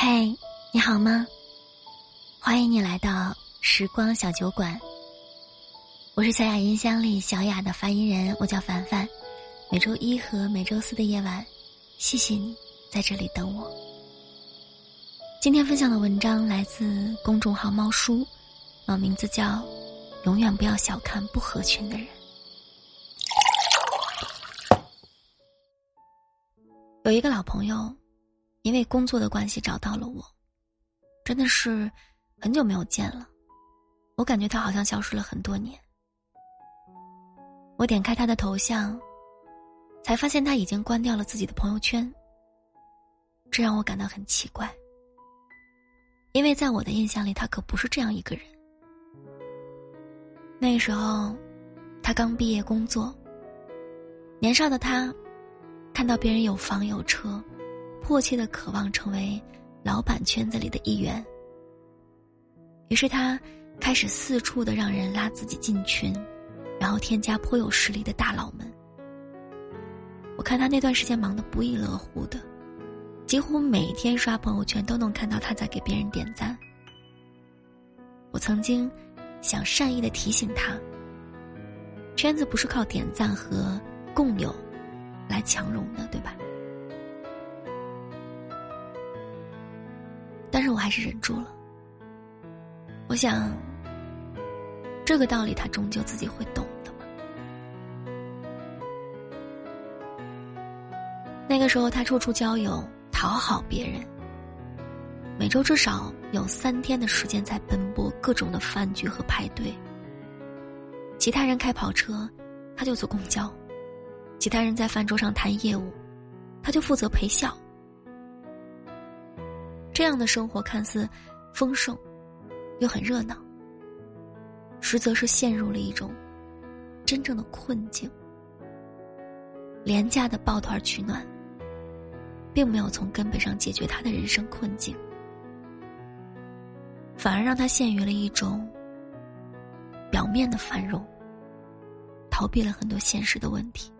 嘿，你好吗？欢迎你来到时光小酒馆。我是小雅音箱里小雅的发音人，我叫凡凡。每周一和每周四的夜晚，谢谢你在这里等我。今天分享的文章来自公众号猫叔，啊，名字叫“永远不要小看不合群的人”。有一个老朋友，因为工作的关系找到了我，真的是很久没有见了。我感觉他好像消失了很多年。我点开他的头像，才发现他已经关掉了自己的朋友圈。这让我感到很奇怪，因为在我的印象里，他可不是这样一个人。那时候，他刚毕业工作，年少的他。看到别人有房有车，迫切的渴望成为老板圈子里的一员。于是他开始四处的让人拉自己进群，然后添加颇有实力的大佬们。我看他那段时间忙得不亦乐乎的，几乎每天刷朋友圈都能看到他在给别人点赞。我曾经想善意的提醒他，圈子不是靠点赞和共有。来强融的，对吧？但是我还是忍住了。我想，这个道理他终究自己会懂的。那个时候，他处处交友，讨好别人，每周至少有三天的时间在奔波各种的饭局和派对。其他人开跑车，他就坐公交。其他人在饭桌上谈业务，他就负责陪笑。这样的生活看似丰盛，又很热闹，实则是陷入了一种真正的困境。廉价的抱团取暖，并没有从根本上解决他的人生困境，反而让他陷于了一种表面的繁荣，逃避了很多现实的问题。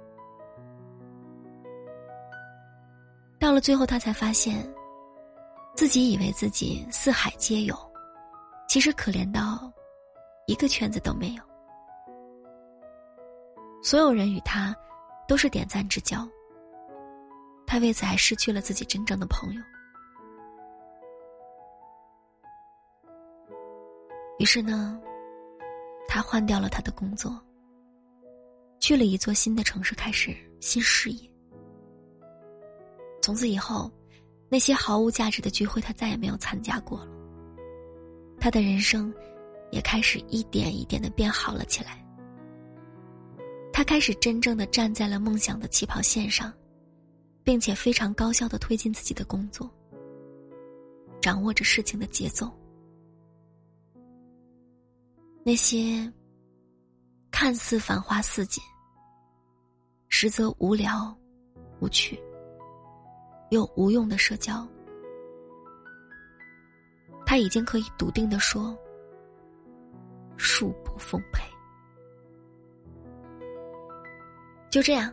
到了最后，他才发现，自己以为自己四海皆有，其实可怜到一个圈子都没有。所有人与他都是点赞之交，他为此还失去了自己真正的朋友。于是呢，他换掉了他的工作，去了一座新的城市，开始新事业。从此以后，那些毫无价值的聚会，他再也没有参加过了。他的人生也开始一点一点的变好了起来。他开始真正的站在了梦想的起跑线上，并且非常高效的推进自己的工作，掌握着事情的节奏。那些看似繁花似锦，实则无聊无趣。又无用的社交，他已经可以笃定的说：“恕不奉陪。”就这样，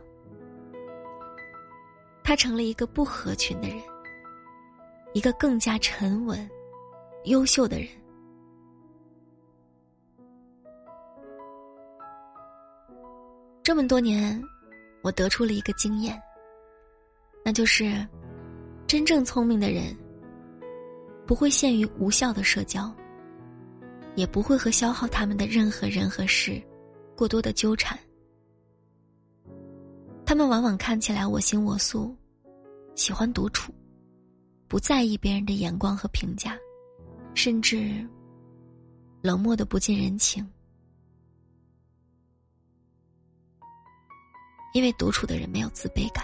他成了一个不合群的人，一个更加沉稳、优秀的人。这么多年，我得出了一个经验，那就是。真正聪明的人，不会陷于无效的社交，也不会和消耗他们的任何人和事过多的纠缠。他们往往看起来我行我素，喜欢独处，不在意别人的眼光和评价，甚至冷漠的不近人情。因为独处的人没有自卑感，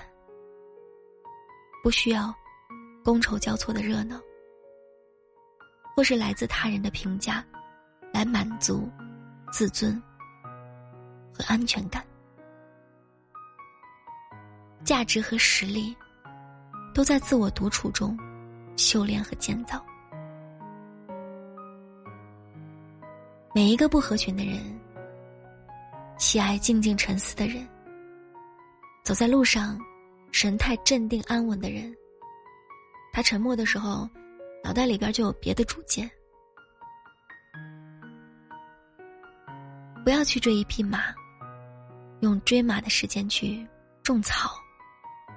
不需要。觥筹交错的热闹，或是来自他人的评价，来满足自尊和安全感。价值和实力都在自我独处中修炼和建造。每一个不合群的人，喜爱静静沉思的人，走在路上神态镇定安稳的人。他沉默的时候，脑袋里边就有别的主见。不要去追一匹马，用追马的时间去种草，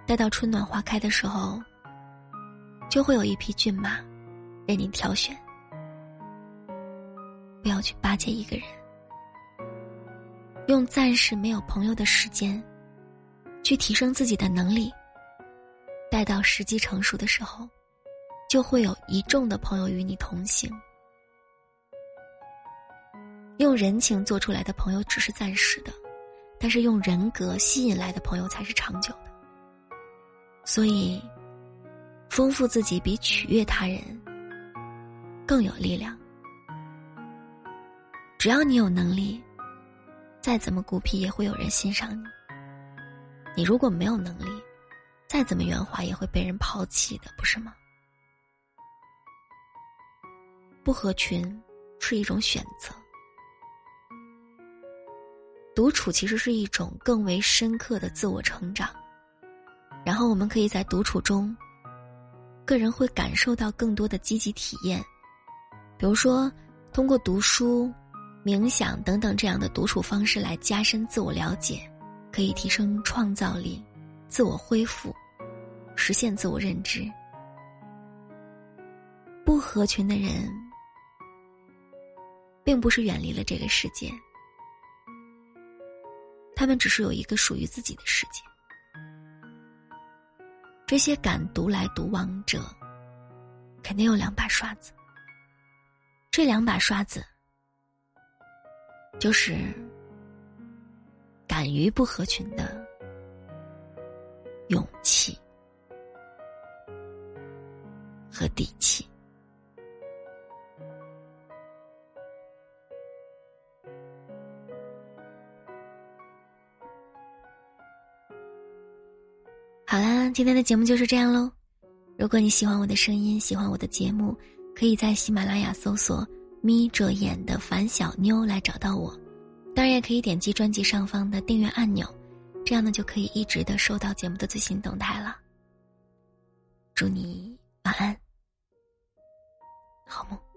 待到春暖花开的时候，就会有一匹骏马任你挑选。不要去巴结一个人，用暂时没有朋友的时间，去提升自己的能力。待到时机成熟的时候，就会有一众的朋友与你同行。用人情做出来的朋友只是暂时的，但是用人格吸引来的朋友才是长久的。所以，丰富自己比取悦他人更有力量。只要你有能力，再怎么孤僻也会有人欣赏你。你如果没有能力，再怎么圆滑也会被人抛弃的，不是吗？不合群是一种选择。独处其实是一种更为深刻的自我成长，然后我们可以在独处中，个人会感受到更多的积极体验，比如说通过读书、冥想等等这样的独处方式来加深自我了解，可以提升创造力、自我恢复、实现自我认知。不合群的人，并不是远离了这个世界。他们只是有一个属于自己的世界。这些敢独来独往者，肯定有两把刷子。这两把刷子，就是敢于不合群的勇气和底气。好啦，今天的节目就是这样喽。如果你喜欢我的声音，喜欢我的节目，可以在喜马拉雅搜索“眯着眼的樊小妞”来找到我。当然，也可以点击专辑上方的订阅按钮，这样呢就可以一直的收到节目的最新动态了。祝你晚安，好梦。